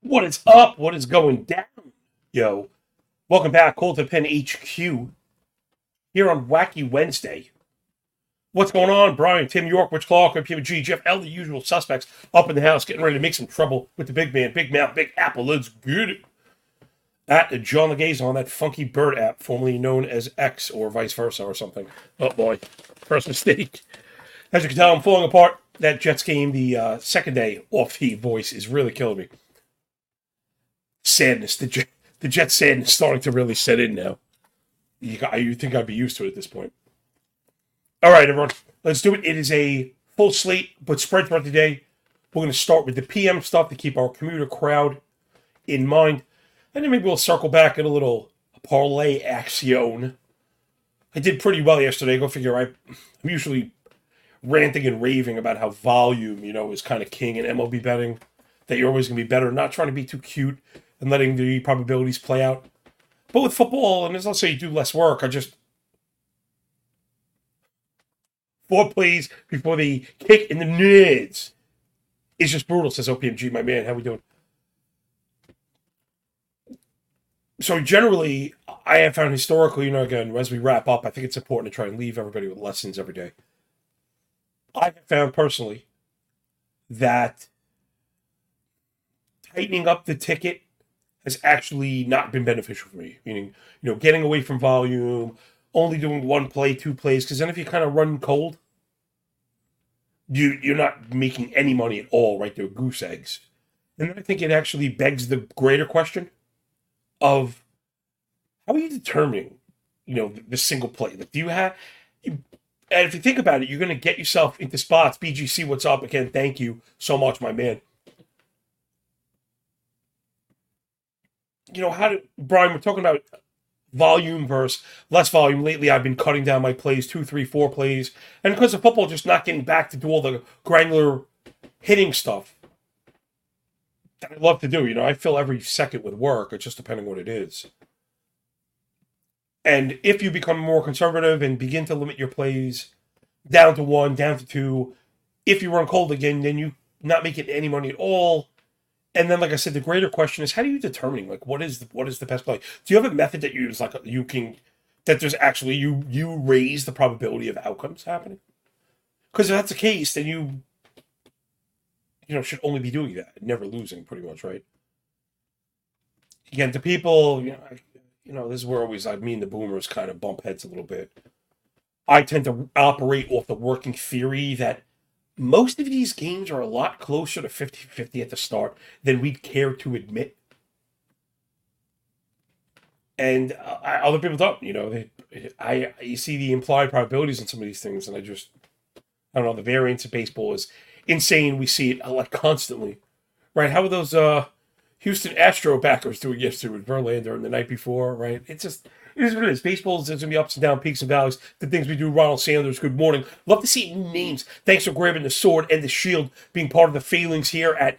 What is up? What is going down? Yo, welcome back, Call to Pen HQ, here on Wacky Wednesday. What's going on? Brian, Tim York, Rich Clark, PMG, Jeff L, the usual suspects up in the house, getting ready to make some trouble with the big man, Big Mouth, Big Apple. Let's get it. At John Laghezza on that funky bird app, formerly known as X or vice versa or something. Oh boy, first mistake. As you can tell, I'm falling apart. That Jets game, the uh, second day off the voice, is really killing me. Sadness, the Jet, the Jet sadness starting to really set in now. You, you think I'd be used to it at this point. All right, everyone, let's do it. It is a full slate, but spread throughout the day. We're going to start with the PM stuff to keep our commuter crowd in mind. And then maybe we'll circle back at a little parlay action. I did pretty well yesterday. Go figure. I, I'm usually ranting and raving about how volume, you know, is kind of king in MLB betting. That you're always going to be better, not trying to be too cute and letting the probabilities play out. But with football, and as I'll say, you do less work. I just four plays before the kick in the nids is just brutal. Says OPMG, my man. How we doing? So generally, I have found historically, you know, again, as we wrap up, I think it's important to try and leave everybody with lessons every day. I have found personally that tightening up the ticket has actually not been beneficial for me. Meaning, you know, getting away from volume, only doing one play, two plays, because then if you kind of run cold, you you're not making any money at all, right? They're goose eggs. And then I think it actually begs the greater question of how are you determining, you know, the, single play? Like, do you have, you, and if you think about it, you're going to get yourself into spots. BGC, what's up? Again, thank you so much, my man. You know, how do, Brian, we're talking about volume versus less volume. Lately, I've been cutting down my plays, two, three, four plays. And because of football, just not getting back to do all the granular hitting stuff that I love to do. You know, I fill every second with work. It's just depending what it is. And if you become more conservative and begin to limit your plays down to one, down to two, if you run cold again, then you not making any money at all. And then, like I said, the greater question is, how do you determine like what is the, what is the best play? Do you have a method that you use, like you can that there's actually you you raise the probability of outcomes happening? Because if that's the case, then you you know should only be doing that, never losing, pretty much, right? Again, to people, you know, I, you know, this is where always I mean the boomers kind of bump heads a little bit. I tend to operate off the working theory that most of these games are a lot closer to 50 50 at the start than we'd care to admit. And uh, other people don't, you know, they, I, you see the implied probabilities in some of these things, and I just, I don't know, the variance of baseball is insane. We see it uh, like constantly, right? How are those uh, Houston Astro backers doing yesterday with Verlander and the night before, right? It's just, it is what it is. Baseball is going to be ups and downs, peaks and valleys. The things we do. Ronald Sanders, good morning. Love to see new names. Thanks for grabbing the sword and the shield, being part of the failings here at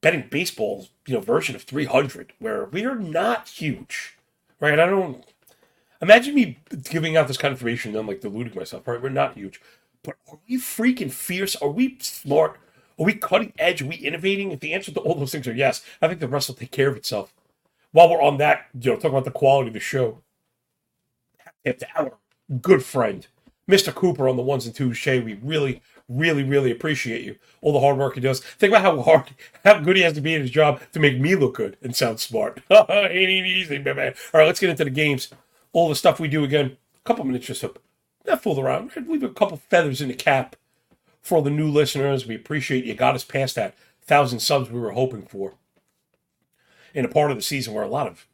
betting baseball's you know version of 300, where we are not huge, right? I don't imagine me giving out this kind of information. And I'm like deluding myself, right? We're not huge, but are we freaking fierce? Are we smart? Are we cutting edge? Are we innovating? If the answer to all those things are yes, I think the rest will take care of itself while we're on that, you know, talking about the quality of the show, to our good friend, Mr. Cooper on the ones and twos, Shay, we really, really, really appreciate you. All the hard work he does. Think about how hard, how good he has to be at his job to make me look good and sound smart. ain't easy, man. All right, let's get into the games. All the stuff we do again. A couple minutes just to not fool around. Leave a couple feathers in the cap for all the new listeners. We appreciate you. Got us past that thousand subs we were hoping for in a part of the season where a lot of,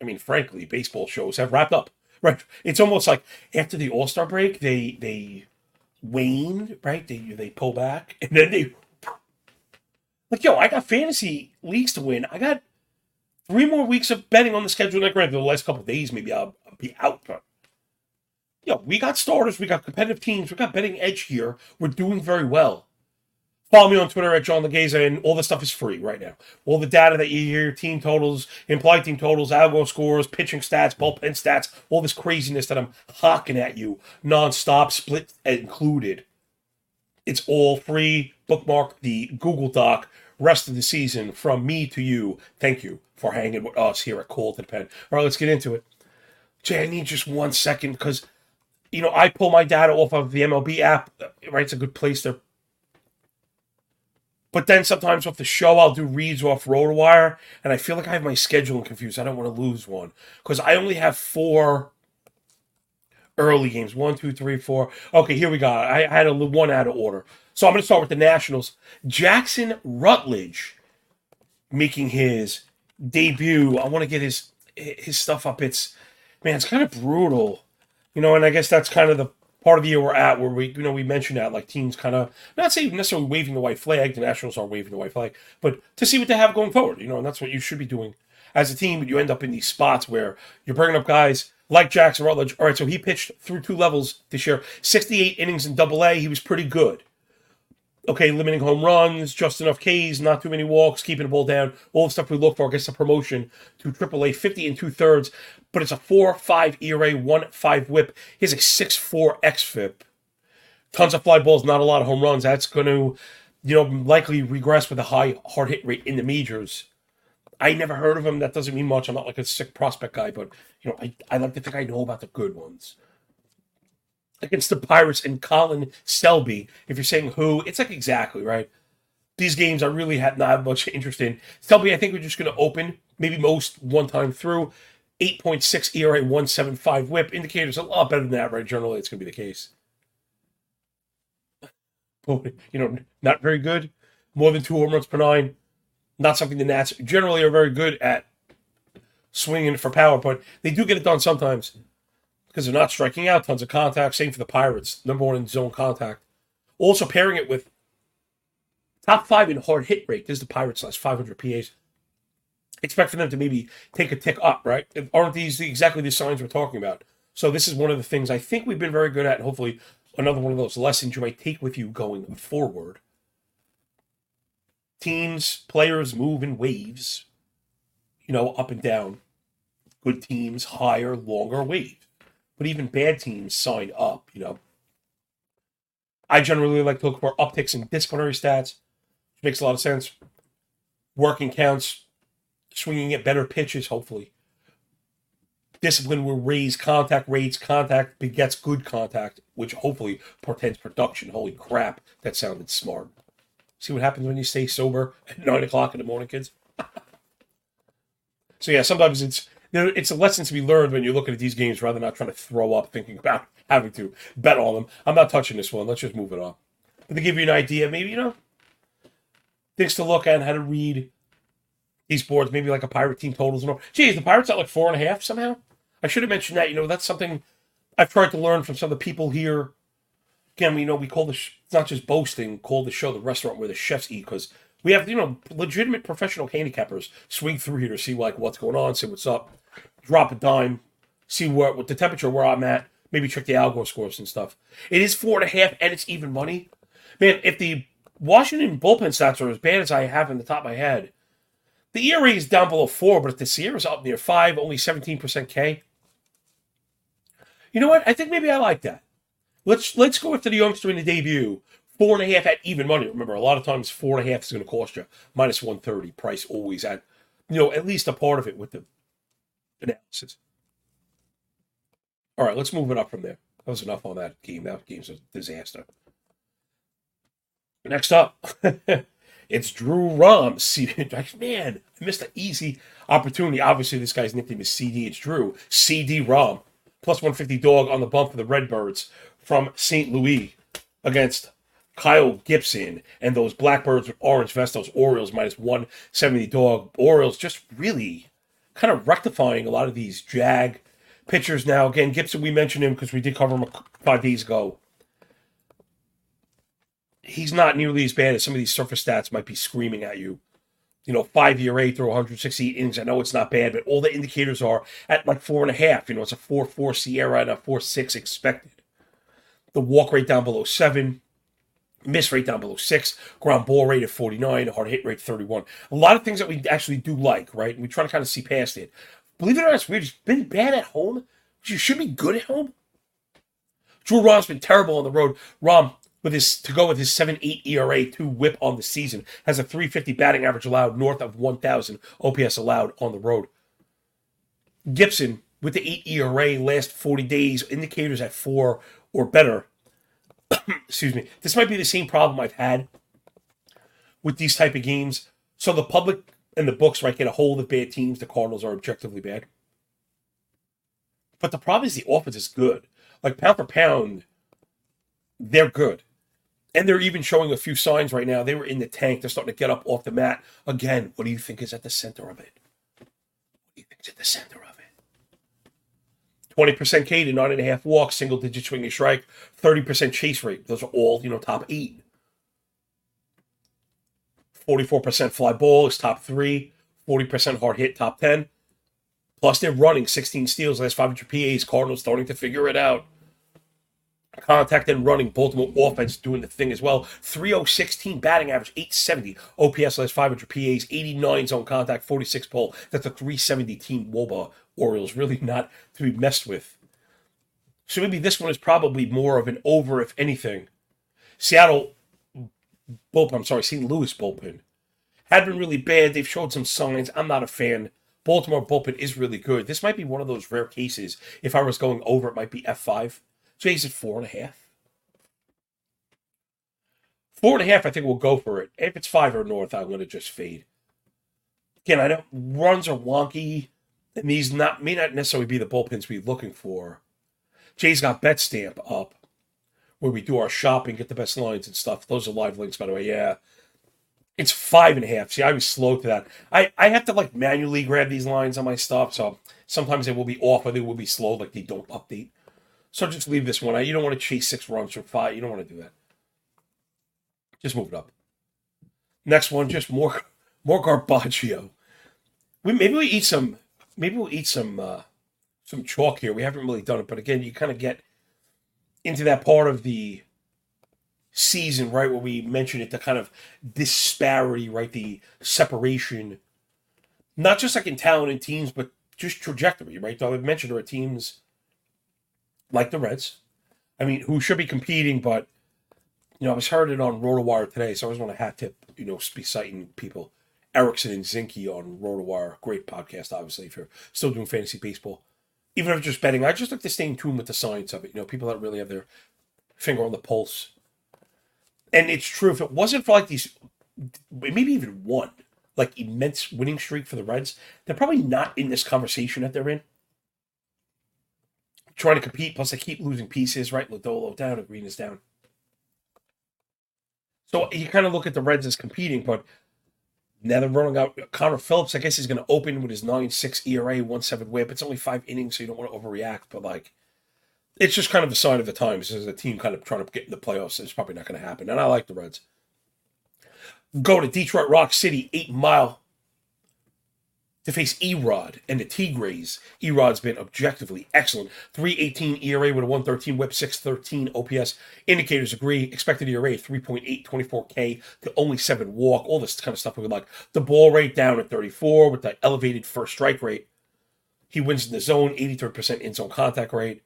I mean, frankly, baseball shows have wrapped up. right? It's almost like after the All Star break, they they wane, right? They they pull back, and then they like, yo, I got fantasy leagues to win. I got three more weeks of betting on the schedule. Like, granted, the last couple days, maybe I'll, I'll be out, but yo, we got starters, we got competitive teams, we got betting edge here. We're doing very well. Follow me on Twitter at John Laghezza, and all the stuff is free right now. All the data that you hear, team totals, implied team totals, algo scores, pitching stats, bullpen stats, all this craziness that I'm hawking at you nonstop, split included. It's all free. Bookmark the Google Doc. Rest of the season from me to you. Thank you for hanging with us here at Call to the Pen. All right, let's get into it. Jay, I need just one second because, you know, I pull my data off of the MLB app. Right, it's a good place to but then sometimes off the show, I'll do reads off RotoWire, and I feel like I have my scheduling confused. I don't want to lose one because I only have four early games. One, two, three, four. Okay, here we go. I, I had a one out of order. So I'm going to start with the Nationals. Jackson Rutledge making his debut. I want to get his his stuff up. It's man, it's kind of brutal, you know. And I guess that's kind of the part of the year we're at where we, you know, we mentioned that like teams kind of not saying necessarily waving the white flag. The Nationals are waving the white flag, but to see what they have going forward, you know, and that's what you should be doing as a team. But you end up in these spots where you're bringing up guys like Jackson Rutledge. All right, so he pitched through two levels this year, 68 innings in Double A. He was pretty good okay, limiting home runs, just enough Ks, not too many walks, keeping the ball down, all the stuff we look for gets a promotion to AAA 50 and two thirds, but it's a 4 5 ERA, 1 5 whip. He has a 6 4 XFIP. Tons of fly balls, not a lot of home runs. That's going to, you know, likely regress with a high hard hit rate in the majors. I never heard of him. That doesn't mean much. I'm not like a sick prospect guy, but, you know, I, I like to think I know about the good ones against the Pirates and Colin Selby. If you're saying who, it's like exactly right. These games I really had not much interest in. Selby, I think we're just going to open maybe most one time through. 8.6 ERA, 175 whip. Indicators a lot better than that, right? Generally, it's going to be the case. You know, not very good. More than two home runs per nine. Not something the Nats generally are very good at swinging for power, but they do get it done sometimes because they're not striking out. Tons of contact. Same for the Pirates. Number one in zone contact. Also pairing it with top five in hard hit rate. This is the Pirates last 500 PAs. Expect for them to maybe take a tick up, right? Aren't these exactly the signs we're talking about? So this is one of the things I think we've been very good at, and hopefully another one of those lessons you might take with you going forward. Teams, players move in waves, you know, up and down. Good teams, higher, longer waves but even bad teams sign up, you know. I generally like to look for upticks in disciplinary stats, which makes a lot of sense. Working counts, swinging at better pitches, hopefully. Discipline will raise contact rates. Contact begets good contact, which hopefully portends production. Holy crap, that sounded smart. See what happens when you stay sober at 9 o'clock in the morning, kids? so, yeah, sometimes it's know, it's a lesson to be learned when you're looking at these games rather than not trying to throw up thinking about having to bet on them. I'm not touching this one. Let's just move it on. But to give you an idea, maybe, you know, things to look at and how to read these boards, maybe like a pirate team totals and all. Geez, the Pirates at like four and a half somehow. I should have mentioned that. You know, that's something I've tried to learn from some of the people here. Again, we know we call this it's not just boasting, call the show the restaurant where the chefs eat because we have, you know, legitimate professional handicappers swing through here to see like what's going on, see what's up drop a dime, see what what the temperature where I'm at, maybe check the algo scores and stuff. It is four and a half, and it's even money. Man, if the Washington bullpen stats are as bad as I have in the top of my head, the ERA is down below four, but if the SIERA's up near five, only 17% K. You know what? I think maybe I like that. Let's let's go after the youngster in the debut. Four and a half at even money. Remember, a lot of times four and a half is going to cost you minus one thirty. Price always at you know at least a part of it with the analysis. All right, let's move it up from there. That was enough on that game. That game's a disaster. Next up, it's Drew Rom. Man, I missed an easy opportunity. Obviously, this guy's nickname is CD. It's Drew. CD Rom. Plus 150 dog on the bump for the Redbirds from St. Louis against Kyle Gibson and those Blackbirds with orange vest, those Orioles minus 170 dog. Orioles just really kind of rectifying a lot of these Jag pitchers now. Again, Gibson, we mentioned him because we did cover him five days ago. He's not nearly as bad as some of these surface stats might be screaming at you. You know, five year eight through 160 innings. I know it's not bad, but all the indicators are at like four and a half. You know, it's a 4 4 SIERA and a 4 6 expected. The walk rate down below seven, miss rate down below six, ground ball rate at 49, hard hit rate 31. A lot of things that we actually do like, right? We try to kind of see past it. Believe it or not, it's weird. He's been bad at home. You should be good at home. Drew Rom's been terrible on the road. Rom, with his to go with his 7-8 ERA, two whip on the season, has a 350 batting average allowed, north of 1,000 OPS allowed on the road. Gibson, with the 8 ERA last 40 days, indicators at 4 or better. Excuse me. This might be the same problem I've had with these type of games. So the public and the books might get a hold of bad teams. The Cardinals are objectively bad. But the problem is the offense is good. Like pound for pound, they're good. And they're even showing a few signs right now. They were in the tank. They're starting to get up off the mat. Again, what do you think is at the center of it? What do you think is at the center of it? 20% K to nine and a half walks, single digit swinging strike, 30% chase rate. Those are all, you know, top eight. 44% fly ball is top three, 40% hard hit, top 10. Plus, they're running 16 steals, last 500 PAs. Cardinals starting to figure it out. Contact and running, Baltimore offense doing the thing as well. 3016 batting average, 870. OPS last 500 PAs, 89 zone contact, 46 pull. That's a 370 team Woba Orioles. Really not to be messed with. So maybe this one is probably more of an over, if anything. Seattle bullpen, I'm sorry, St. Louis bullpen had been really bad. They've showed some signs. I'm not a fan. Baltimore bullpen is really good. This might be one of those rare cases. If I was going over, it might be F5. So he's at four and a half. Four and a half, I think we'll go for it. If it's five or north, I'm going to just fade. Again, I know runs are wonky, and these not may not necessarily be the bullpens we're looking for. Jay's got Betstamp up, where we do our shopping, get the best lines and stuff. Those are live links, by the way. Yeah, it's five and a half. See, I was slow to that. I, I have to like manually grab these lines on my stuff, so sometimes they will be off or they will be slow, like they don't update. So just leave this one. You don't want to chase six runs or five. You don't want to do that. Just move it up. Next one, just more more Garbaggio. We maybe we eat some maybe we'll eat some uh some chalk here. We haven't really done it, but again, you kind of get into that part of the season, right, where we mentioned it, the kind of disparity, right, the separation, not just like in talent and teams, but just trajectory, right? So I've mentioned there are teams like the Reds, I mean, who should be competing, but you know, I was heard it on RotoWire today, so I just want to hat tip, you know, be citing people. Erickson and Zinke on RotoWire, great podcast, obviously, if you're still doing fantasy baseball. Even if you're just betting, I just like to stay in tune with the science of it. You know, people that really have their finger on the pulse. And it's true, if it wasn't for like these, maybe even one, like immense winning streak for the Reds, they're probably not in this conversation that they're in trying to compete. Plus, they keep losing pieces. Right, Lodolo down, Greene is down. So you kind of look at the Reds as competing, but now they're running out. Connor Phillips, I guess he's going to open with his 9 6 ERA, 1 7 whip. It's only five innings, so you don't want to overreact, but like, it's just kind of a sign of the times. As a team kind of trying to get in the playoffs, it's probably not going to happen. And I like the Reds. Go to Detroit Rock City, eight mile to face Erod and the Tigres. Erod's been objectively excellent. 318 ERA with a 113 whip, 613 OPS. Indicators agree. Expected ERA 3.8, 24K to only 7 walk. All this kind of stuff we like. The ball rate down at 34 with the elevated first strike rate. He wins in the zone, 83% in zone contact rate.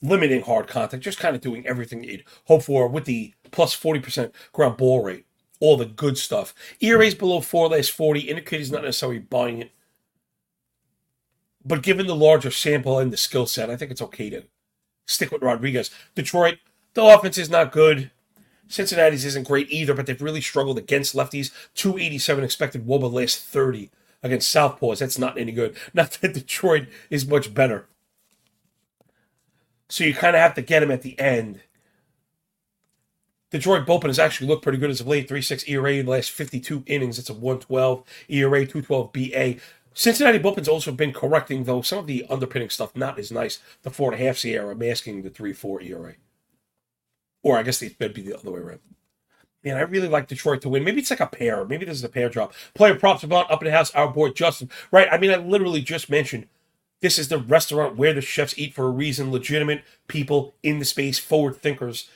Limiting hard contact, just kind of doing everything you'd hope for with the plus 40% ground ball rate. All the good stuff. ERA's below 4 last 40. Indicators not necessarily buying it but given the larger sample and the skill set, I think it's okay to stick with Rodriguez. Detroit, the offense is not good. Cincinnati's isn't great either, but they've really struggled against lefties. 287 expected Woba last 30 against Southpaws. That's not any good. Not that Detroit is much better. So you kind of have to get him at the end. Detroit bullpen has actually looked pretty good as of late. 3 6 ERA in the last 52 innings. It's a 112 ERA, 212 BA Cincinnati bullpen's also been correcting, though some of the underpinning stuff not as nice. The four and a half SIERA masking the three four ERA, or I guess it would be the other way around. Man, I really like Detroit to win. Maybe it's like a pair. Maybe this is a pair drop. Player props about up in the house. Our boy Justin. Right. I mean, I literally just mentioned this is the restaurant where the chefs eat for a reason. Legitimate people in the space, forward thinkers,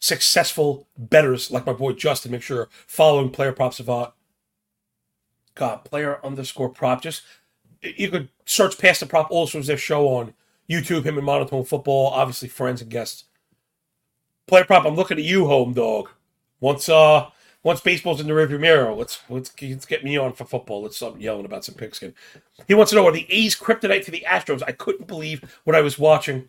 successful betters like my boy Justin. Make sure following player props about. God, player underscore prop. Just you could search past the prop. Also, is their show on YouTube. Him and Monotone Football. Obviously, friends and guests. Player prop. I'm looking at you, home dog. Once uh once baseball's in the rearview mirror, let's let's let's get me on for football. Let's stop yelling about some pigskin. He wants to know are the A's kryptonite to the Astros? I couldn't believe what I was watching.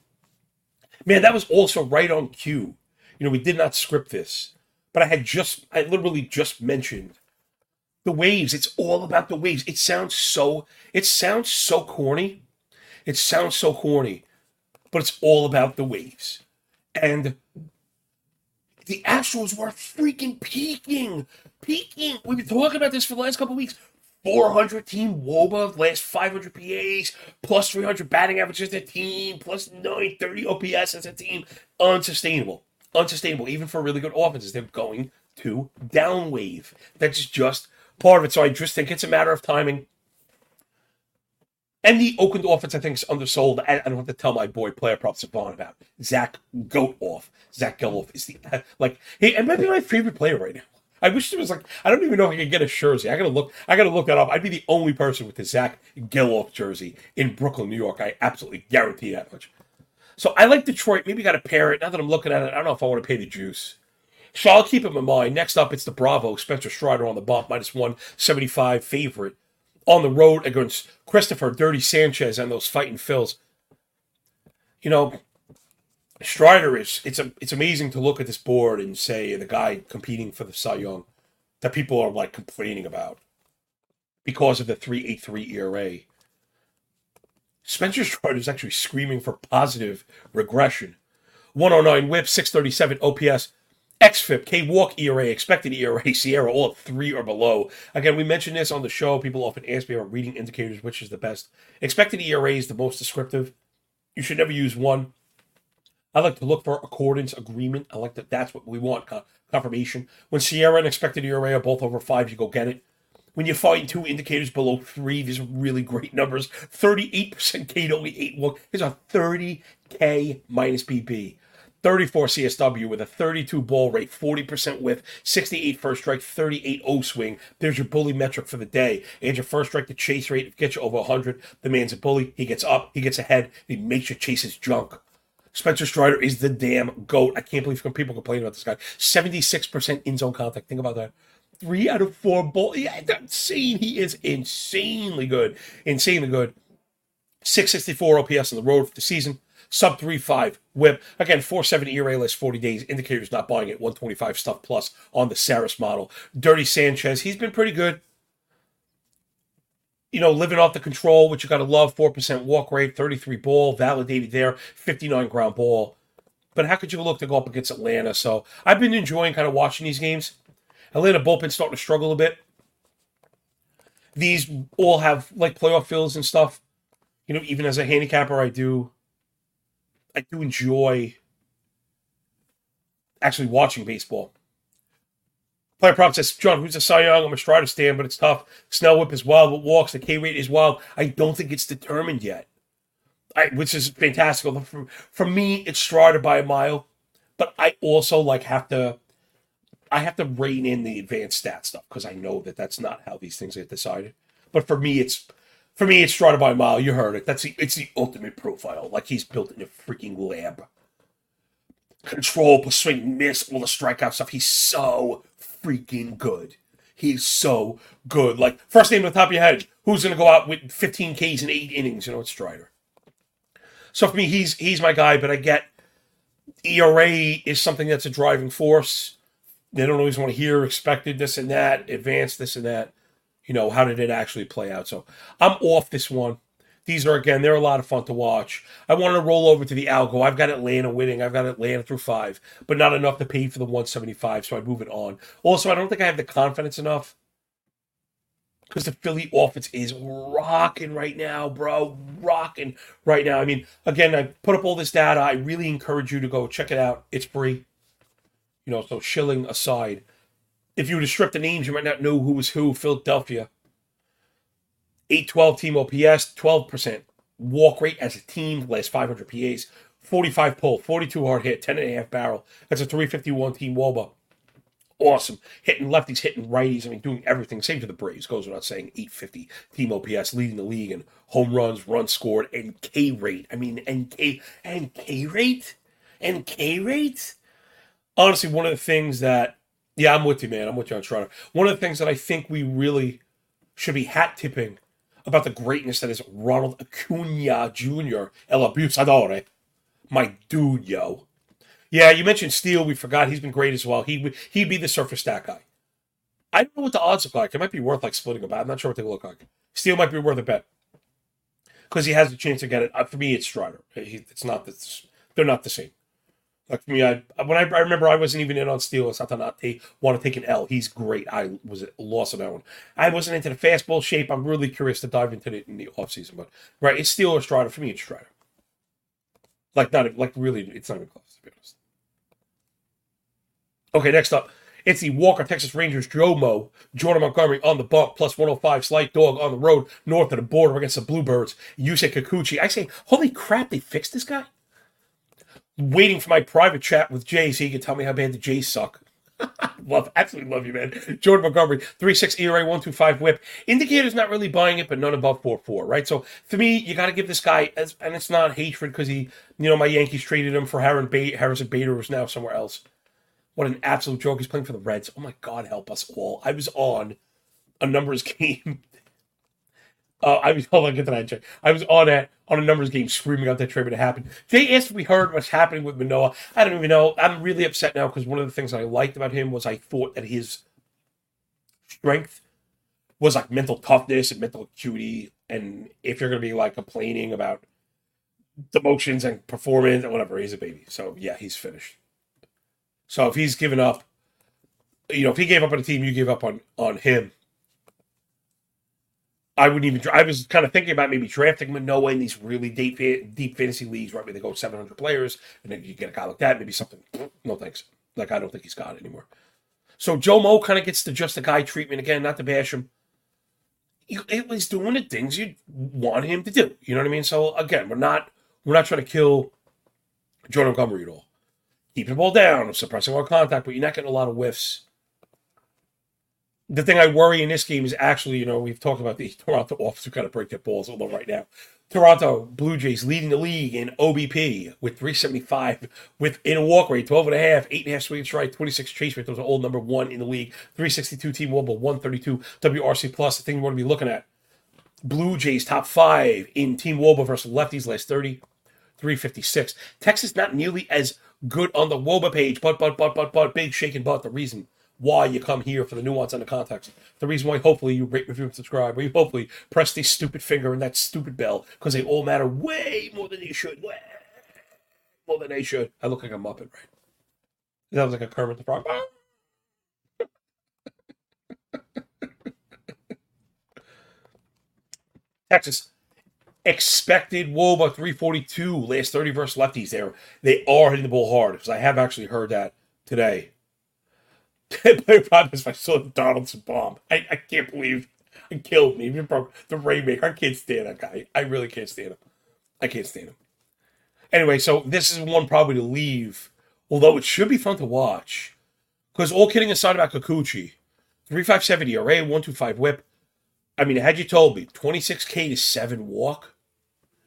Man, that was also right on cue. You know, we did not script this, but I had just I literally just mentioned the waves. It's all about the waves. It sounds so it sounds so corny. It sounds so corny, but it's all about the waves. And the Astros were freaking peaking, peaking. We've been talking about this for the last couple weeks. 400 team WOBA, last 500 PAs, plus 300 batting averages as a team, plus 930 OPS as a team. Unsustainable. Unsustainable, even for really good offenses. They're going to downwave. That's just part of it. So I just think it's a matter of timing. And the Oakland offense, I think, is undersold. I, don't have to tell my boy player prop Savon about Zach Goat off. Zach Gelof is the like he it might be my favorite player right now. I wish there was like I don't even know if I could get a jersey. I gotta look. I gotta look that up. I'd be the only person with the Zach Gelof jersey in Brooklyn, New York. I absolutely guarantee that much. So I like Detroit. Maybe got to pair it. Now that I'm looking at it, I don't know if I want to pay the juice. So I'll keep him in mind. Next up, it's the Bravo Spencer Strider on the bump, minus one seventy five favorite on the road against Cristopher Dirty Sanchez and those fighting Phils. You know, Strider is it's a it's amazing to look at this board and say the guy competing for the Cy Young that people are like complaining about because of the 383 ERA. Spencer Strider is actually screaming for positive regression. 109 whip, 637 OPS, XFIP, K Walk ERA, expected ERA, SIERA, all at three or below. Again, we mentioned this on the show. People often ask me about reading indicators, which is the best. Expected ERA is the most descriptive. You should never use one. I like to look for accordance, agreement. I like that. That's what we want. Confirmation. When SIERA and expected ERA are both over five, you go get it. When you find two indicators below three, these are really great numbers. 38% K to only 8 walk. Here's a 30K minus BB. 34 CSW with a 32 ball rate, 40% width, 68 first strike, 38 O swing. There's your bully metric for the day. And your first strike to chase rate gets you over 100. The man's a bully. He gets up, he gets ahead, he makes you chase his junk. Spencer Strider is the damn goat. I can't believe people complain about this guy. 76% in zone contact. Think about that. Three out of four ball. Yeah, insane. He is insanely good. Insanely good. 664 OPS on the road for the season sub 3.5 whip. Again, 4.7 ERA last 40 days. Indicators not buying it. 125 stuff plus on the Sarris model. Dirty Sanchez, he's been pretty good. You know, living off the control, which you got to love. 4% walk rate, 33 ball, validated there, 59 ground ball. But how could you look to go up against Atlanta? So I've been enjoying kind of watching these games. Atlanta bullpen starting to struggle a bit. These all have like playoff fills and stuff. You know, even as a handicapper, I do I do enjoy actually watching baseball. Player prop says, John, who's a Cy Young? I'm a Strider stand, but it's tough. Snell whip is wild, but walks. The K rate is wild. I don't think it's determined yet, I, which is fantastic. For, for me, it's Strider by a mile, but I also like have to. I have to rein in the advanced stat stuff because I know that that's not how these things get decided. But for me, it's for me, it's Strider by mile. You heard it. That's the it's the ultimate profile. Like he's built in a freaking lab. Control, swing, miss, all the strikeout stuff. He's so freaking good. He's so good. Like first name on the top of your head, who's gonna go out with 15 Ks in eight innings? You know, it's Strider. So for me, he's he's my guy. But I get ERA is something that's a driving force. They don't always want to hear expected this and that, advanced this and that you know, how did it actually play out? So I'm off this one. These are again, they're a lot of fun to watch. I wanted to roll over to the algo. I've got Atlanta winning. I've got Atlanta through five, but not enough to pay for the 175, so I move it on. Also, I don't think I have the confidence enough because the Philly offense is rocking right now, bro. Rocking right now. I mean, again, I put up all this data. I really encourage you to go check it out. It's free. You know, so shilling aside, if you were to strip the names, you might not know who was who. Philadelphia, 812 team OPS, 12% walk rate as a team, last 500 PAs, 45 pull, 42 hard hit, 10 and a half barrel. That's a 351 team Woba awesome. Hitting lefties, hitting righties. I mean, doing everything. Same to the Braves. Goes without saying. 850 team OPS, leading the league in home runs, runs scored, and K rate. I mean, and K and K rate and K rate. Honestly, one of the things that yeah, I'm with you, man. I'm with you on Toronto. One of the things that I think we really should be hat tipping about the greatness that is Ronald Acuna Jr. El Abusador. My dude, yo. Yeah, you mentioned Steele. We forgot he's been great as well. He he'd be the surface stat guy. I don't know what the odds look like. It might be worth like splitting a bet. I'm not sure what they look like. Steele might be worth a bet because he has a chance to get it. Uh, for me, it's Strider. It's not. They're not the same. Like for me, I when I, I remember I wasn't even in on Steele. It's not that not they want to take an L. He's great. I was lost on that one. I wasn't into the fastball shape. I'm really curious to dive into it in the offseason. But right, it's Steele or Strider. For me, it's Strider. Like not like really, it's not even close to be honest. Okay, next up. It's the Walker Texas Rangers Jomo, Jordan Montgomery on the bump, plus 105 slight dog on the road north of the border against the Bluebirds. You say Kikuchi. I say, holy crap, they fixed this guy? Waiting for my private chat with Jay so he can tell me how bad the Jays suck. love, absolutely love you, man. Jordan Montgomery, 3 6 ERA, 125 whip. Indicator's not really buying it, but none above 4 4, right? So for me, you got to give this guy, as, and it's not hatred because he, you know, my Yankees traded him for Harrison Bader, Harrison Bader, who's now somewhere else. What an absolute joke. He's playing for the Reds. Oh my God, help us all. I was on a numbers game. Uh, I was hold on, get that check. I was on a on a numbers game screaming out that trade when it happened. They asked if we heard what's happening with Manoah. I don't even know. I'm really upset now because one of the things I liked about him was I thought that his strength was like mental toughness and mental acuity. And if you're gonna be like complaining about the motions and performance and whatever, he's a baby. So yeah, he's finished. So if he's given up, you know, if he gave up on a team, you gave up on on him. I wouldn't even. I was kind of thinking about maybe drafting Manoah in these really deep deep fantasy leagues, right? Where they go 700 players, and then you get a guy like that. Maybe something. No thanks. Like I don't think he's got it anymore. So Joe Mo kind of gets the just a guy treatment again. Not to bash him. He's doing the things you want him to do. You know what I mean? So again, we're not we're not trying to kill Jordan Montgomery at all keeping the ball down, suppressing all contact, but you're not getting a lot of whiffs. The thing I worry in this game is actually, you know, we've talked about the Toronto offense who kind of break their balls a little right now. Toronto Blue Jays leading the league in OBP with 375 with in a walk rate, 12 and a half, 8 and swing strike, 26 chase rate. Those are all number one in the league. 362 team Woba, 132 WRC plus. The thing you want to be looking at. Blue Jays top five in team Woba versus lefties last 30, 356. Texas not nearly as good on the WOBA page, but, but, but, but, but, big shaking butt. The reason why you come here for the nuance and the context. The reason why hopefully you rate, review, and subscribe. Or you hopefully press the stupid finger and that stupid bell because they all matter way more than you should. Way more than they should. I look like a Muppet, right? That was like a Kermit the Frog. Texas expected Woba 342 last 30 versus lefties there. They are hitting the ball hard because I have actually heard that today. Player is my son Donaldson bomb. I, I can't believe it killed me. The Rainmaker. I can't stand that guy. I really can't stand him. I can't stand him. Anyway, so this is one probably to leave, although it should be fun to watch. Because all kidding aside about Kikuchi, 357 ERA, 125 whip, I mean, had you told me 26K to 7 walk,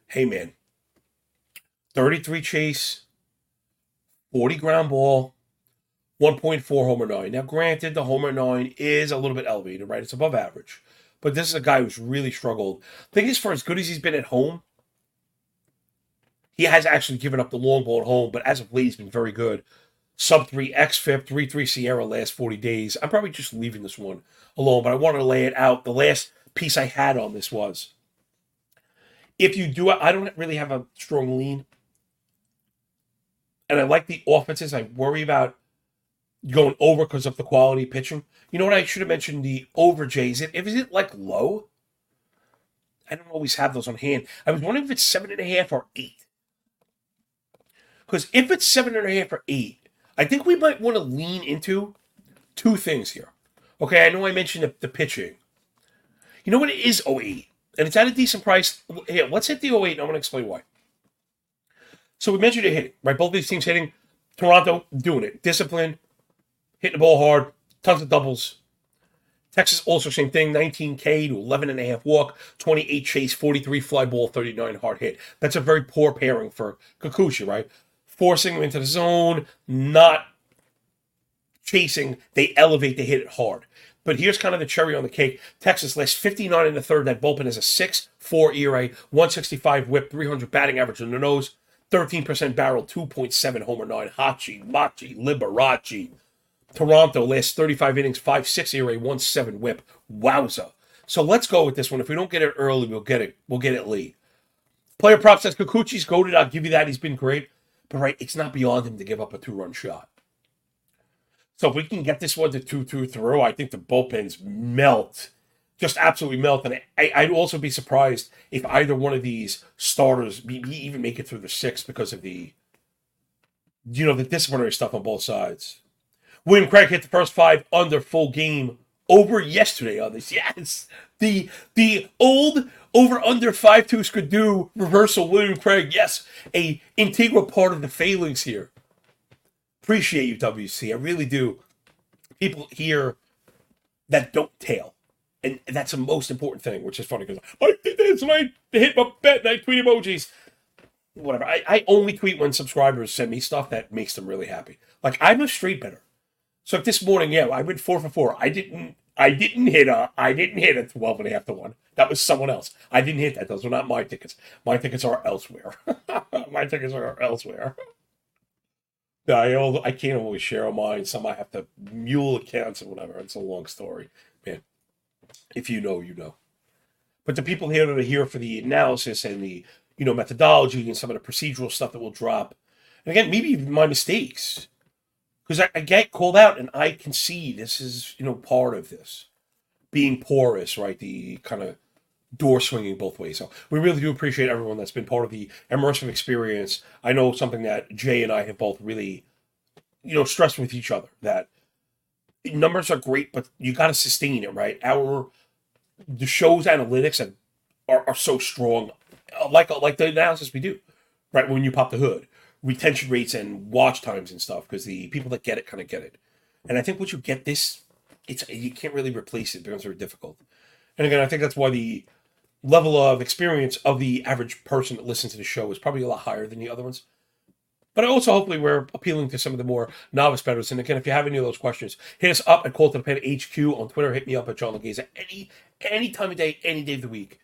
hey man, 33 chase, 40 ground ball, 1.4 homer 9. Now, granted, the homer 9 is a little bit elevated, right? It's above average. But this is a guy who's really struggled. I think as for as good as he's been at home, he has actually given up the long ball at home, but as of late, he's been very good. Sub 3 XFIP, 3 3 SIERA last 40 days. I'm probably just leaving this one alone, but I want to lay it out. The last piece I had on this was if you do I don't really have a strong lean. And I like the offenses. I worry about going over because of the quality pitching. You know what? I should have mentioned the over J. Is it, is it like low? I don't always have those on hand. I was wondering if it's seven and a half or eight. Because if it's seven and a half or eight, I think we might want to lean into two things here. Okay, I know I mentioned the, the pitching. You know what? It is 08, and it's at a decent price. Here, let's hit the 08, and I'm going to explain why. So we mentioned it hitting, right? Both these teams hitting. Toronto doing it. Discipline, hitting the ball hard, tons of doubles. Texas also same thing, 19K to 11 and a half walk, 28 chase, 43 fly ball, 39 hard hit. That's a very poor pairing for Kikuchi, right? Forcing him into the zone, not chasing, they elevate, they hit it hard. But here's kind of the cherry on the cake. Texas last 59 in the third. That bullpen is a 6 4 ERA, 165 whip, 300 batting average on the nose, 13% barrel, 2.7 homer 9. Hachi, Machi, Liberace. Toronto last 35 innings, 5 6 ERA, 1 7 whip. Wowza. So let's go with this one. If we don't get it early, we'll get it. We'll get it late. Player prop says Kikuchi's goaded. I'll give you that. He's been great. But right, it's not beyond him to give up a two run shot. So if we can get this one to 2 2 through, I think the bullpens melt. Just absolutely melt. And I, would also be surprised if either one of these starters even make it through the six because of the, you know, the disciplinary stuff on both sides. William Craig hit the first five under full game over yesterday on this. Yes, the the old over under five two do reversal. William Craig, yes, a integral part of the failings here. Appreciate you, WC. I really do. People here that don't tail. And that's the most important thing, which is funny because I did this and I hit my bet and I tweet emojis. Whatever. I, I only tweet when subscribers send me stuff that makes them really happy. Like I'm a straight better. So this morning, yeah, I went four for four. I didn't I didn't hit a I didn't hit a 12 and a half to one. That was someone else. I didn't hit that. Those were not my tickets. My tickets are elsewhere. my tickets are elsewhere. I I can't always share mine. Some I have to mule accounts and whatever. It's a long story, man. If you know, you know. But the people here that are here for the analysis and the you know methodology and some of the procedural stuff that will drop, and again, maybe even my mistakes, because I, I get called out and I can see this is you know part of this being porous, right? The kind of door swinging both ways. So we really do appreciate everyone that's been part of the immersive experience. I know something that Jay and I have both really, you know, stressed with each other that numbers are great, but you got to sustain it, right? Our the show's analytics are, are so strong, like like the analysis we do, right? When you pop the hood, retention rates and watch times and stuff, because the people that get it kind of get it. And I think once you get this, it's you can't really replace it. It becomes very difficult. And again, I think that's why the level of experience of the average person that listens to the show is probably a lot higher than the other ones. But I also, hopefully, we're appealing to some of the more novice bettors. And again, if you have any of those questions, hit us up at Call to the Pen HQ on Twitter. Hit me up at John Laghezza any any time of day, any day of the week.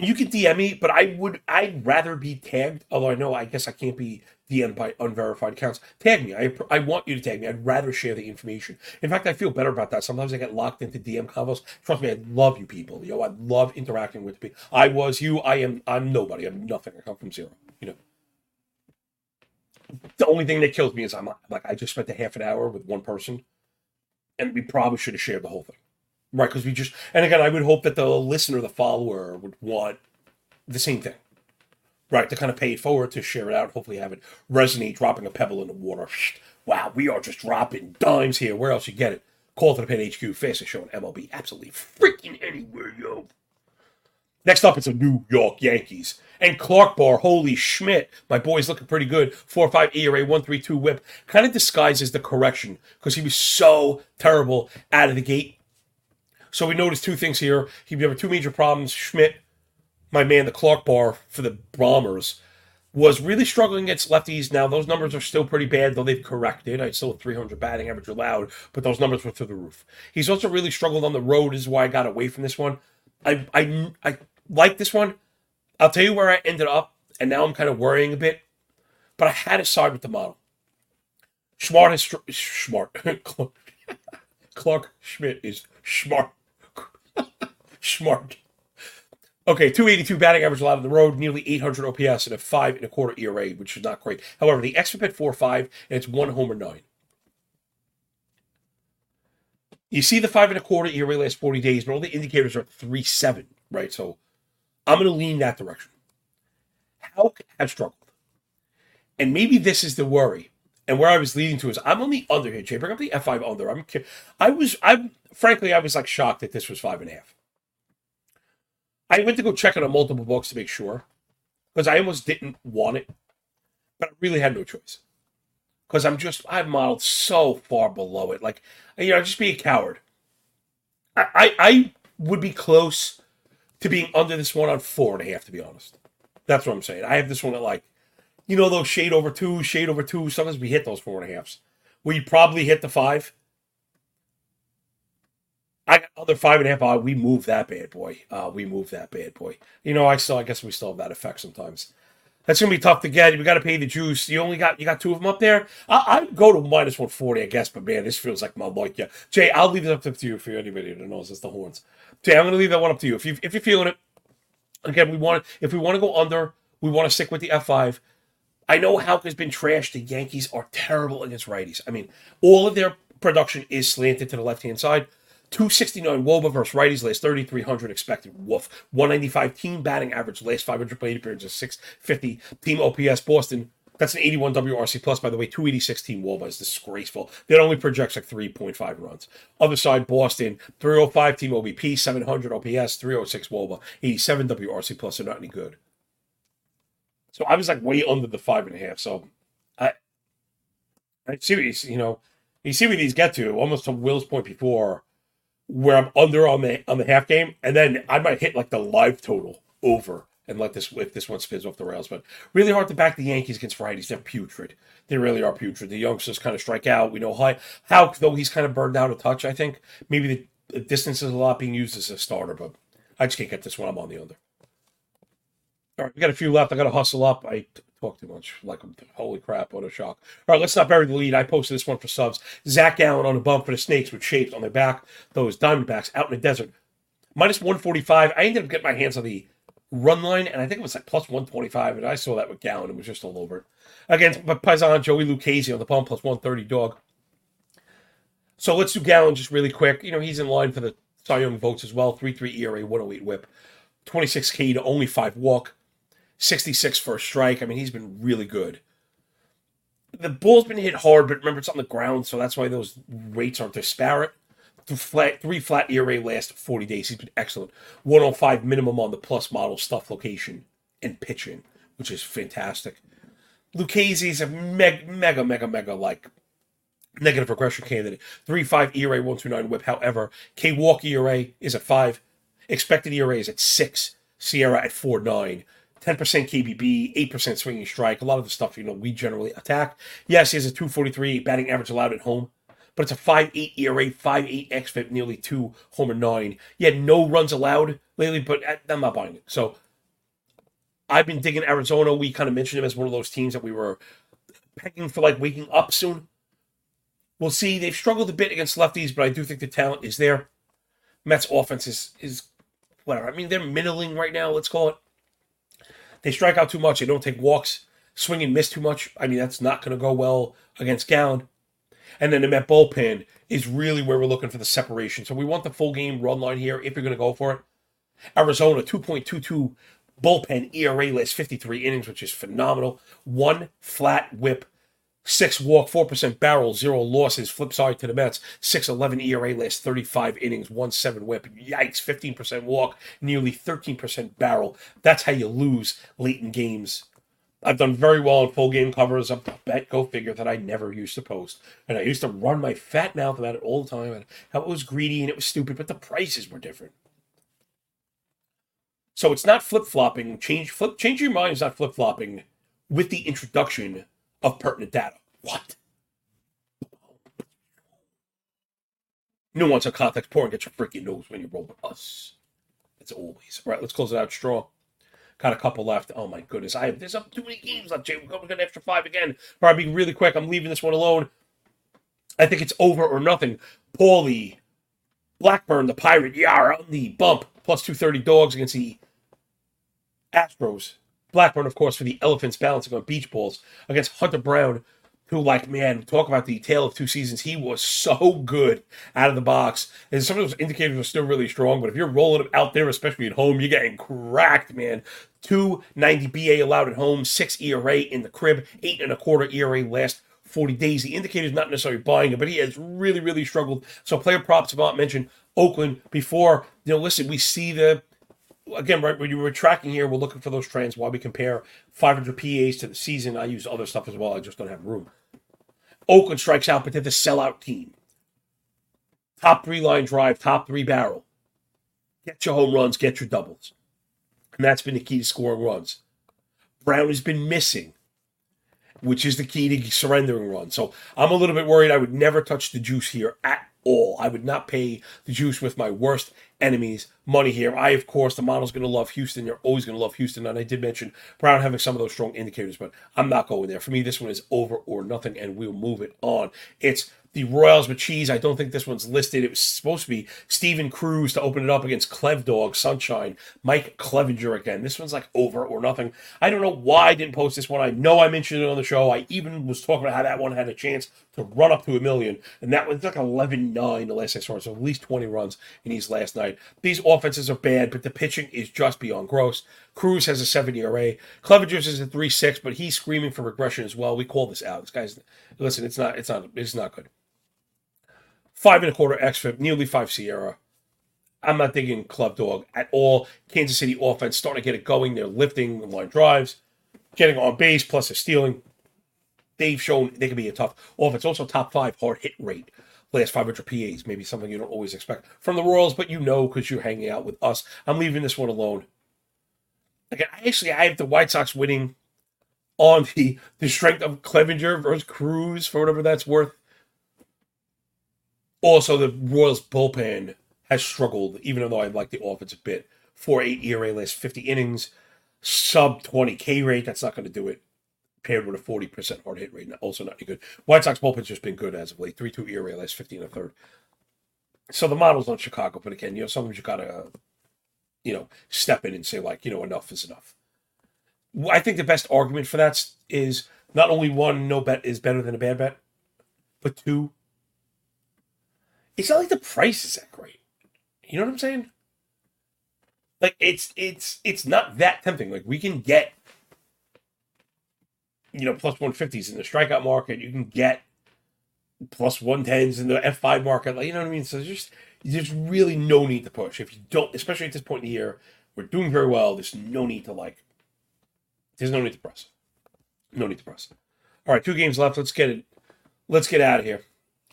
You can DM me, but I would I'd rather be tagged. Although I know I guess I can't be DM by unverified accounts. Tag me. I, I want you to tag me. I'd rather share the information. In fact, I feel better about that. Sometimes I get locked into DM convos. Trust me, I love you people. Yo, I love interacting with people. I was you. I am. I'm nobody. I'm nothing. I come from zero. You know. The only thing that kills me is I'm like I just spent a half an hour with one person, and we probably should have shared the whole thing, right? Because we just and again, I would hope that the listener, the follower, would want the same thing right, to kind of pay it forward, to share it out, hopefully have it resonate, dropping a pebble in the water. Wow, we are just dropping dimes here. Where else you get it? Call to the Pen HQ, fastest show in MLB, absolutely freaking anywhere, yo. Next up, it's the New York Yankees. And Clark Bar, holy Schmidt, my boy's looking pretty good. 4 5 ERA, 132 whip. Kind of disguises the correction because he was so terrible out of the gate. So we noticed two things here. He had two major problems. Schmidt my man, the Clark bar for the Bombers, was really struggling against lefties. Now, those numbers are still pretty bad, though they've corrected. I still have 300 batting average allowed, but those numbers were through the roof. He's also really struggled on the road, This is why I got away from this one. I, I, I like this one. I'll tell you where I ended up, and now I'm kind of worrying a bit, but I had to side with the model. Smart is smart. Clarke Schmidt is smart. smart. Okay, 282 batting average allowed on the road, nearly 800 OPS, and a five and a quarter ERA, which is not great. However, the XFIP 4 5, and it's one homer nine. You see the five and a quarter ERA last 40 days, but all the indicators are three seven, right? So I'm going to lean that direction. Houck has struggled. And maybe this is the worry. And where I was leading to is I'm on the under here, Jay. Bring up the F5 under. I'm I was I'm frankly I was like shocked that this was five and a half. I went to go check on multiple books to make sure. Because I almost didn't want it. But I really had no choice. Because I'm just I've modeled so far below it. Like you know, just be a coward. I, I, I would be close to being under this one on four and a half, to be honest. That's what I'm saying. I have this one at like, you know, those shade over two, shade over two. Sometimes we hit those four and a halves. We probably hit the five. I got other five and a half. Uh, we move that bad boy. Uh, we move that bad boy. You know, I still, I guess we still have that effect sometimes. That's gonna be tough to get. We got to pay the juice. You only got you got two of them up there. I, would go to minus one forty, I guess. But man, this feels like my luck. Yeah, Jay, I'll leave it up to you for anybody that knows it's the horns. Jay, I'm gonna leave that one up to you. If you if you're feeling it, again, we want if we want to go under, we want to stick with the F five. I know Houck has been trashed. The Yankees are terrible against righties. I mean, all of their production is slanted to the left hand side. 269 Woba versus righties, last 3,300 expected. Woof. 195 team batting average, last 500 plate appearances, 650 team OPS. Boston, that's an 81 WRC plus, by the way. 286 team Woba is disgraceful. That only projects like 3.5 runs. Other side, Boston, 305 team OBP, 700 OPS, 306 Woba, 87 WRC plus. They're not any good. So I was like way under the five and a half. So I, I see what you, you know, you see where these get to. Almost to Will's point before where I'm under on the on the half game, and then I might hit like the live total over and let this if this one spins off the rails. But really hard to back the Yankees against righties. They're putrid. They really are putrid. The youngsters kind of strike out. We know how how though he's kind of burned out a touch. I think maybe the, the distance is a lot being used as a starter, but I just can't get this one. I'm on the under. All right, we got a few left. I got to hustle up. I talk too much. Like, holy crap, what a shock. All right, let's not bury the lead. I posted this one for subs. Zach Gallen on a bump for the Snakes with shapes on their back. Those Diamondbacks out in the desert. Minus 145. I ended up getting my hands on the run line, and I think it was like plus 125, and I saw that with Gallen. It was just all over it. Against Paisan Joey Lucchesi on the bump, plus 130 dog. So let's do Gallen just really quick. You know, he's in line for the Cy Young votes as well. 3 3 ERA, 108 whip. 26K to only 5 walk. 66 for a strike. I mean, he's been really good. The ball's been hit hard, but remember it's on the ground, so that's why those rates aren't disparate. Flat, three flat ERA last 40 days. He's been excellent. 105 minimum on the plus model stuff location and pitching, which is fantastic. Lucchesi's a mega, mega, mega, mega like negative regression candidate. 3 5 ERA, 129 whip. However, K Walk ERA is at 5. Expected ERA is at 6. SIERA at 4 9. 10% KBB, 8% swinging strike, a lot of the stuff, you know, we generally attack. Yes, he has a 243 batting average allowed at home, but it's a 5.8 ERA, 5.8 xFIP, nearly 2 homer 9. He had no runs allowed lately, but uh, I'm not buying it. So I've been digging Arizona. We kind of mentioned him as one of those teams that we were pegging for like waking up soon. We'll see. They've struggled a bit against lefties, but I do think the talent is there. Mets offense is is whatever. I mean, they're middling right now, let's call it. They strike out too much. They don't take walks. Swing and miss too much. I mean, that's not going to go well against Gallen. And then the Met bullpen is really where we're looking for the separation. So we want the full game run line here if you're going to go for it. Arizona, 2.22 bullpen ERA last 53 innings, which is phenomenal. One flat whip Six walk, 4% barrel, zero losses. Flip side to the Mets. 6'11 ERA last 35 innings, 1 7 whip. Yikes, 15% walk, nearly 13% barrel. That's how you lose late in games. I've done very well in full game covers. I bet, go figure, that I never used to post. And I used to run my fat mouth about it all the time and how it was greedy and it was stupid, but the prices were different. So it's not flip flopping. Change flip change your mind is not flip flopping with the introduction of pertinent data. What? Nuance of context pouring get your freaking nose when you roll with us. It's always. All right, let's close it out straw. Got a couple left. Oh my goodness. I have there's up too many games left, Jay. We're going to extra five again. All right, being really quick. I'm leaving this one alone. I think it's over or nothing. Paulie, Blackburn, the Pirate, Yara on the bump, plus 230 dogs against the Astros. Blackburn, of course, for the Elephants balancing on beach balls against Hunter Brown. who, like, man, talk about the tale of two seasons. He was so good out of the box. And some of those indicators are still really strong, but if you're rolling him out there, especially at home, you're getting cracked, man. 290 BA allowed at home, six ERA in the crib, eight and a quarter ERA last 40 days. The indicator is not necessarily buying it, but he has really, really struggled. So player props, about mentioned Oakland before. You know, listen, we see the again, right when you were tracking here, we're looking for those trends while we compare 500 PAs to the season. I use other stuff as well. I just don't have room. Oakland strikes out, but they're the sellout team. Top three line drive, top three barrel. Get your home runs, get your doubles. And that's been the key to scoring runs. Brown has been missing, which is the key to surrendering runs. So I'm a little bit worried. I would never touch the juice here at all. I would not pay the juice with my worst enemies money here. I, of course, the model's going to love Houston. You're always going to love Houston. And I did mention Brown having some of those strong indicators, but I'm not going there. For me, this one is over or nothing, and we'll move it on. It's the Royals with cheese. I don't think this one's listed. It was supposed to be Steven Cruz to open it up against Clev Dog, Sunshine, Mike Clevinger again. This one's like over or nothing. I don't know why I didn't post this one. I know I mentioned it on the show. I even was talking about how that one had a chance to run up to a million, and that was like 11 9 the last I saw. So at least 20 runs in these last night. These offenses are bad, but the pitching is just beyond gross. Cruz has a 7 ERA. Clevinger's is a 3 6, but he's screaming for regression as well. We call this out. This guy's, listen, it's not, it's not, it's not good five and a quarter xFIP, nearly five SIERA. I'm not digging Club Dog at all. Kansas City offense starting to get it going. They're lifting line drives, getting on base, plus they're stealing. They've shown they can be a tough offense. Also, top five hard hit rate. Last 500 PAs, maybe something you don't always expect from the Royals, but you know because you're hanging out with us. I'm leaving this one alone. Again, actually, I have the White Sox winning on the, the strength of Clevinger versus Cruz for whatever that's worth. Also, the Royals bullpen has struggled, even though I like the offense a bit. 4 8 ERA last 50 innings, sub 20 K rate. That's not going to do it. Paired with a 40% hard hit rate, also not any good. White Sox bullpen's just been good as of late. 3 2 ERA last 15 and a third. So the model's on Chicago, but again, you know, sometimes you got to, you know, step in and say, like, you know, enough is enough. I think the best argument for that is not only one, no bet is better than a bad bet, but two, it's not like the price is that great. You know what I'm saying? Like it's it's it's not that tempting. Like we can get you know plus 150s in the strikeout market. You can get plus 110s in the F5 market. Like you know what I mean? So there's just there's really no need to push. If you don't, especially at this point in the year, we're doing very well. There's no need to like. There's no need to press. No need to press. All right, two games left. Let's get it. Let's get out of here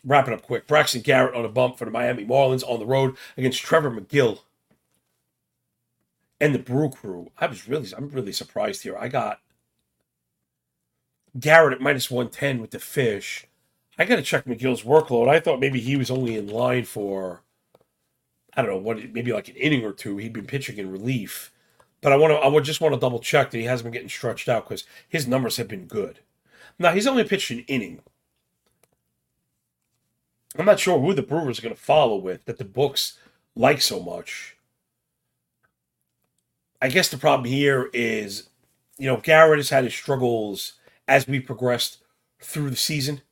wrap it up quick. Braxton Garrett on a bump for the Miami Marlins on the road against Trevor Megill and the Brew Crew. I was really, I'm really surprised here. I got Garrett at minus 110 with the fish. I got to check Megill's workload. I thought maybe he was only in line for, I don't know, what maybe like an inning or two. He'd been pitching in relief. But I want to, I would just want to double check that he hasn't been getting stretched out because his numbers have been good. Now he's only pitched an inning, I'm not sure who the Brewers are going to follow with that the books like so much. I guess the problem here is, you know, Garrett has had his struggles as we progressed through the season.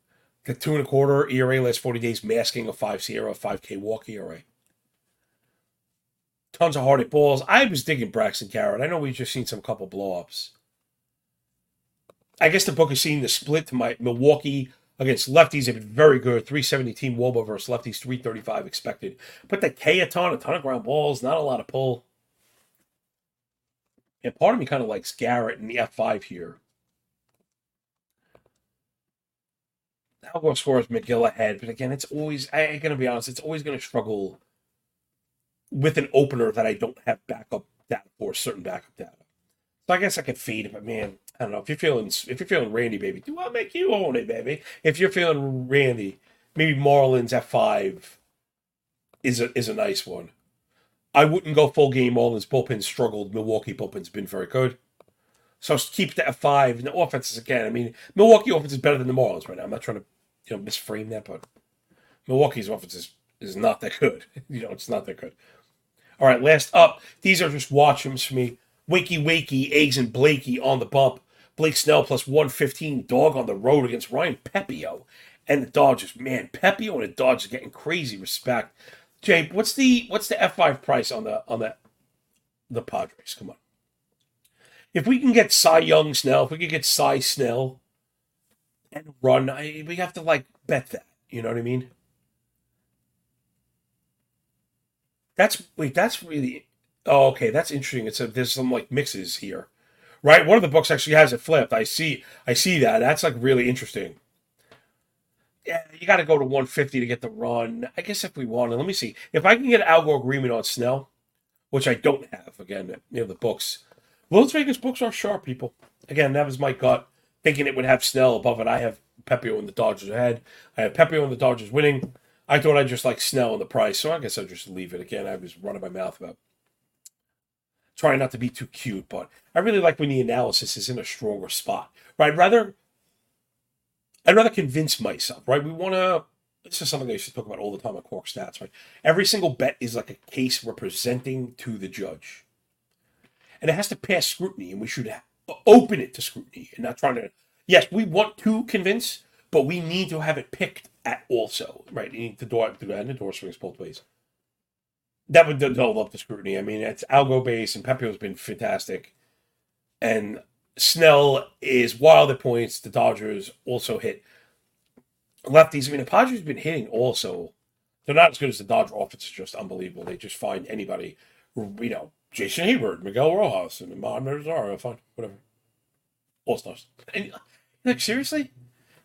The two and a quarter ERA last 40 days, masking a 5 SIERA, 5K walk ERA. Tons of hard hit balls. I was digging Braxton Garrett. I know we've just seen some couple blowups. I guess the book is seeing the split to my Milwaukee against lefties have been very good. 370 team Woba versus lefties, 335 expected. But the K a ton, a ton of ground balls, not a lot of pull. And part of me kind of likes Garrett in the F5 here. I'll score as Megill ahead, but again, it's always, I, am going to be honest, it's always going to struggle with an opener that I don't have backup data for, certain backup data. So I guess I could feed it, but man, I don't know if you're feeling if you're feeling Randy, baby. Do I make you own it, baby? If you're feeling Randy, maybe Marlins at five is a is a nice one. I wouldn't go full game. Marlins bullpen struggled. Milwaukee bullpen's been very good. So keep that at five. And the offenses again. I mean, Milwaukee offense is better than the Marlins right now. I'm not trying to you know misframe that, but Milwaukee's offense is, is not that good. you know, it's not that good. All right, last up. These are just watch for me. Wakey Wakey, Eggs and Blakey on the bump Blake Snell plus 115 dog on the road against Ryan Pepiot and the Dodgers. Man, Pepiot and the Dodgers getting crazy respect. Jay, what's the what's the F5 price on the on the the Padres? Come on. If we can get Cy Young Snell, if we can get Cy Snell and run, I, we have to like bet that. You know what I mean? That's wait, that's really oh okay, that's interesting. It's a there's some like mixes here. Right? One of the books actually has it flipped. I see I see that. That's like really interesting. Yeah, you gotta go to 150 to get the run. I guess if we want to, let me see. If I can get algo agreement on Snell, which I don't have, again, you know, the books. Las Vegas books are sharp, people. Again, that was my gut, thinking it would have Snell above it. I have Pepiot and the Dodgers ahead. I have Pepiot and the Dodgers winning. I thought I'd just like Snell in the price, so I guess I'll just leave it. Again, I was running my mouth about trying not to be too cute, but I really like when the analysis is in a stronger spot. Right? Rather I'd rather convince myself, right? We wanna this is something I used to talk about all the time at Quark Stats, right? Every single bet is like a case representing to the judge. And it has to pass scrutiny, and we should open it to scrutiny and not trying to. Yes, we want to convince, but we need to have it picked at also, right? You need to do, do that, and the door swings both ways. That would develop up the scrutiny. I mean, it's algo base, and Pepiot's been fantastic. And Snell is wild at points. The Dodgers also hit lefties. I mean, the Padres have been hitting also. They're not as good as the Dodger offense. is just unbelievable. They just find anybody, you know, Jason Heyward, Miguel Rojas, and Amed Rosario. Fine, whatever. All stars. And, like, seriously?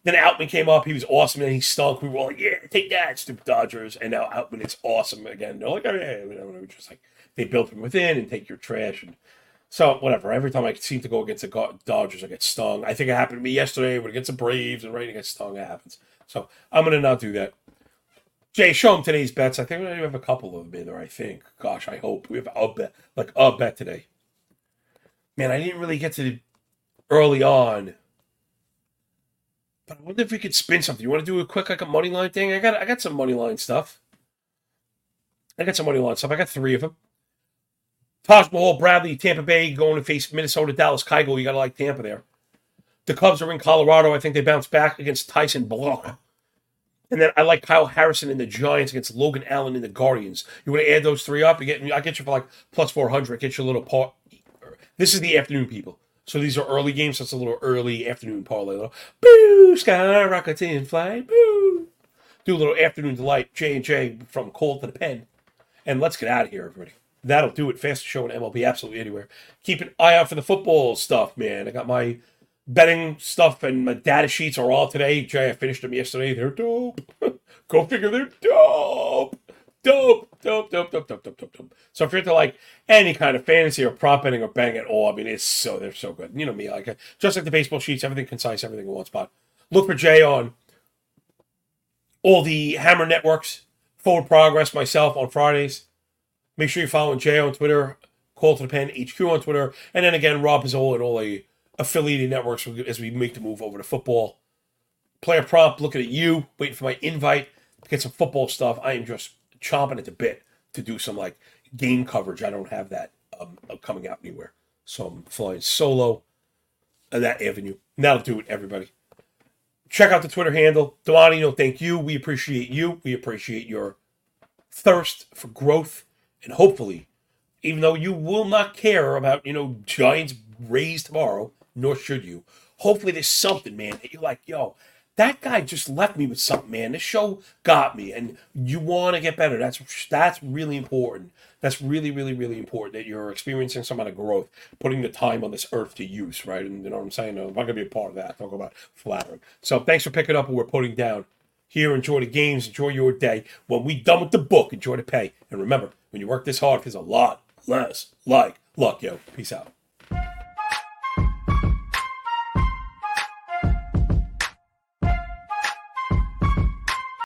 Then Outman came up. He was awesome, and he stunk. We were like, yeah, take that, stupid Dodgers. And now Outman is awesome again. They're like, oh, yeah, whatever. Just like, they build from within and take your trash. And so, whatever. Every time I seem to go against the Dodgers, I get stung. I think it happened to me yesterday when against the Braves and right against stung. It happens. So, I'm going to not do that. Jay, show them today's bets. I think we have a couple of them in there, I think. Gosh, I hope. We have a bet, like a bet today. Man, I didn't really get to early on. But I wonder if we could spin something. You want to do a quick like a money line thing? I got I got some money line stuff. I got some money line stuff. I got three of them. Taj Mahal, Bradley, Tampa Bay going to face Minnesota, Dallas, Keuchel. You got to like Tampa there. The Cubs are in Colorado. I think they bounce back against Tyson Block. And then I like Kyle Harrison in the Giants against Logan Allen in the Guardians. You want to add those three up? You get I get you for like plus four hundred. I Get you a little part. This is the afternoon, people. So these are early games. It's a little early afternoon parlay. Little boo, skyrockets in flight. Boo. Do a little afternoon delight. J and J from Call to the Pen. And let's get out of here, everybody. That'll do it. Fastest show in MLB, absolutely anywhere. Keep an eye out for the football stuff, man. I got my betting stuff and my data sheets are all today. Jay, I finished them yesterday. They're dope. Go figure, they're dope. Dope, dope, dope, dope, dope, dope, dope, dope. So if you're into like any kind of fantasy or prop betting or bang at all, I mean, it's so they're so good. You know me, like just like the baseball sheets, everything concise, everything in one spot. Look for Jay on all the Hammer networks. Forward Progress, myself on Fridays. Make sure you're following Jay on Twitter, Call to the Pen HQ on Twitter, and then again Rob Pizzola and all the affiliated networks as we make the move over to football. Player prompt, looking at you, waiting for my invite to get some football stuff. I am just chomping at the bit to do some like game coverage. I don't have that um, coming out anywhere, so I'm flying solo that avenue. Now do it, everybody. Check out the Twitter handle, know, thank you. We appreciate you. We appreciate your thirst for growth and hopefully, even though you will not care about, you know, Giants Rays tomorrow, nor should you, hopefully there's something, man, that you're like, yo, that guy just left me with something, man. This show got me, and you want to get better. That's that's really important. That's really, really, really important that you're experiencing some kind of growth, putting the time on this earth to use, right? And you know what I'm saying? I'm not gonna be a part of that. Talk about flattering. So thanks for picking up what we're putting down here. Enjoy the games. Enjoy your day. When we done with the book, enjoy the pay. And remember, when you work this hard, there's a lot less like luck, yo. Peace out.